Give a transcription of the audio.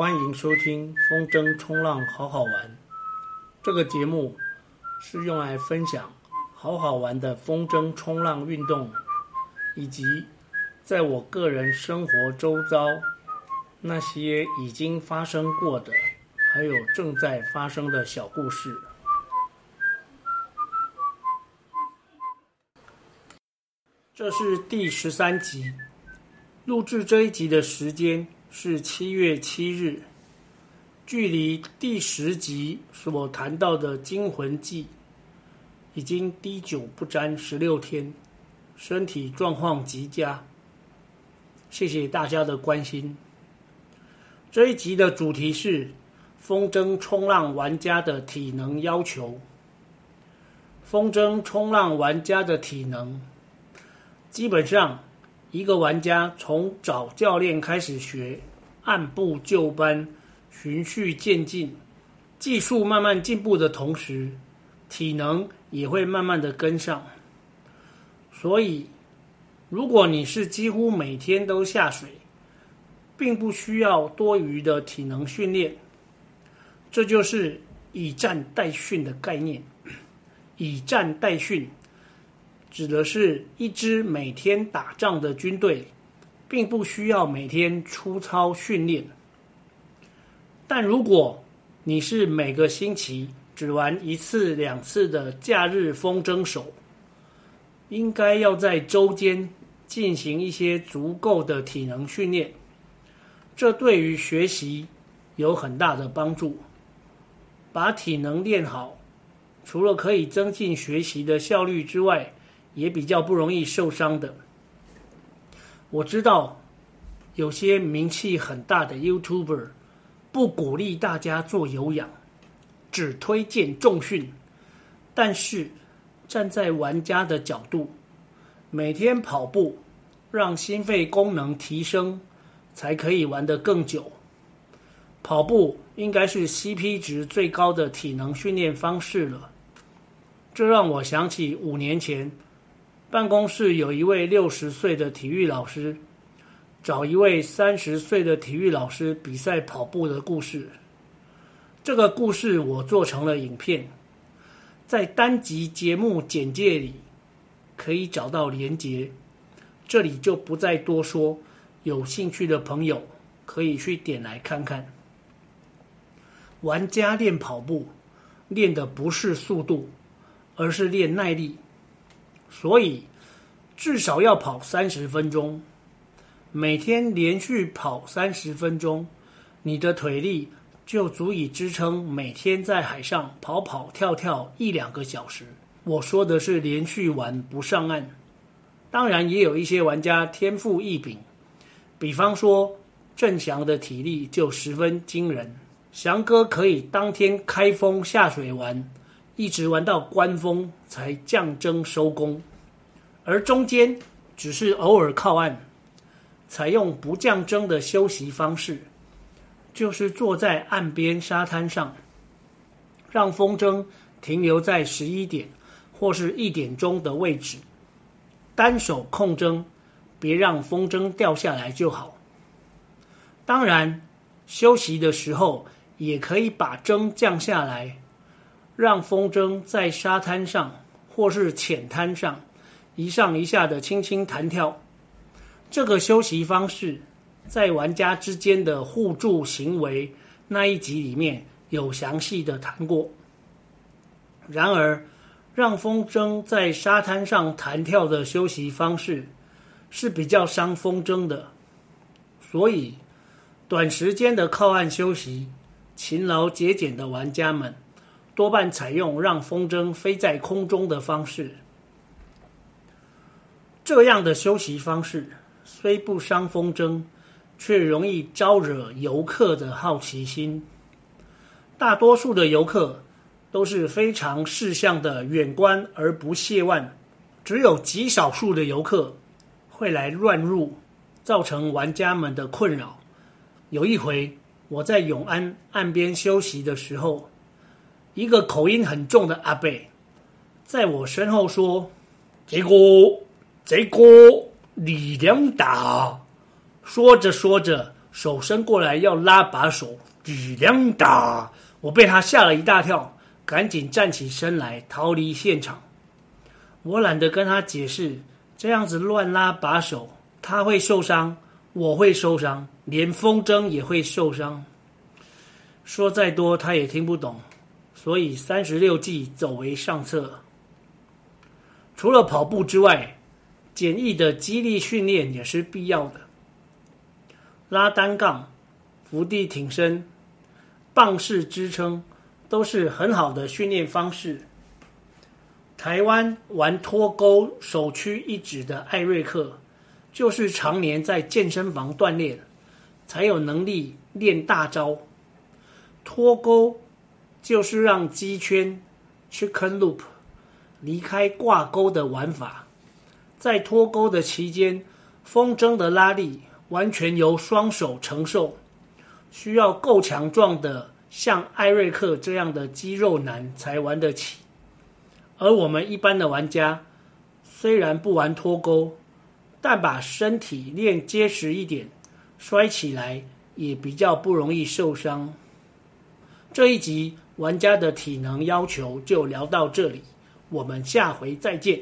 欢迎收听风筝冲浪好好玩。这个节目是用来分享好好玩的风筝冲浪运动，以及在我个人生活周遭那些已经发生过的，还有正在发生的小故事。这是第十三集，录制这一集的时间是七月七日，距离第十集所谈到的《惊魂记》已经滴酒不沾十六天，身体状况极佳。谢谢大家的关心。这一集的主题是风筝冲浪玩家的体能要求。风筝冲浪玩家的体能。基本上，一个玩家从找教练开始学，按部就班、循序渐进，技术慢慢进步的同时，体能也会慢慢的跟上。所以，如果你是几乎每天都下水，并不需要多余的体能训练，这就是以战代训的概念。以战代训。指的是一支每天打仗的军队，并不需要每天出操训练。但如果你是每个星期只玩一次两次的假日风筝手，应该要在周间进行一些足够的体能训练，这对于学习有很大的帮助。把体能练好，除了可以增进学习的效率之外，也比较不容易受伤的。我知道有些名气很大的 YouTuber 不鼓励大家做有氧，只推荐重训。但是站在玩家的角度，每天跑步让心肺功能提升，才可以玩得更久。跑步应该是 CP 值最高的体能训练方式了。这让我想起五年前。办公室有一位六十岁的体育老师，找一位三十岁的体育老师比赛跑步的故事。这个故事我做成了影片，在单集节目简介里可以找到连结，这里就不再多说。有兴趣的朋友可以去点来看看。玩家练跑步，练的不是速度，而是练耐力。所以，至少要跑三十分钟，每天连续跑三十分钟，你的腿力就足以支撑每天在海上跑跑跳跳一两个小时。我说的是连续玩不上岸。当然，也有一些玩家天赋异禀，比方说郑翔的体力就十分惊人，翔哥可以当天开封下水玩。一直玩到关风才降筝收工，而中间只是偶尔靠岸，采用不降筝的休息方式，就是坐在岸边沙滩上，让风筝停留在十一点或是一点钟的位置，单手控筝，别让风筝掉下来就好。当然，休息的时候也可以把筝降下来。让风筝在沙滩上或是浅滩上一上一下的轻轻弹跳，这个休息方式在玩家之间的互助行为那一集里面有详细的谈过。然而，让风筝在沙滩上弹跳的休息方式是比较伤风筝的，所以短时间的靠岸休息，勤劳节俭的玩家们。多半采用让风筝飞在空中的方式，这样的休息方式虽不伤风筝，却容易招惹游客的好奇心。大多数的游客都是非常识相的远观而不亵玩，只有极少数的游客会来乱入，造成玩家们的困扰。有一回，我在永安岸边休息的时候。一个口音很重的阿伯，在我身后说：“这个，这个力量大。”说着说着，手伸过来要拉把手，举两打，我被他吓了一大跳，赶紧站起身来逃离现场。我懒得跟他解释，这样子乱拉把手，他会受伤，我会受伤，连风筝也会受伤。说再多他也听不懂，所以三十六计走为上策。除了跑步之外，简易的肌力训练也是必要的。拉单杠、伏地挺身、棒式支撑都是很好的训练方式。台湾玩脱钩首屈一指的艾瑞克，就是常年在健身房锻炼，才有能力练大招。脱钩就是让机圈 chicken loop 离开挂钩的玩法，在脱钩的期间，风筝的拉力完全由双手承受，需要够强壮的，像艾瑞克这样的肌肉男才玩得起。而我们一般的玩家，虽然不玩脱钩，但把身体练结实一点，摔起来也比较不容易受伤。这一集玩家的体能要求就聊到这里，我们下回再见。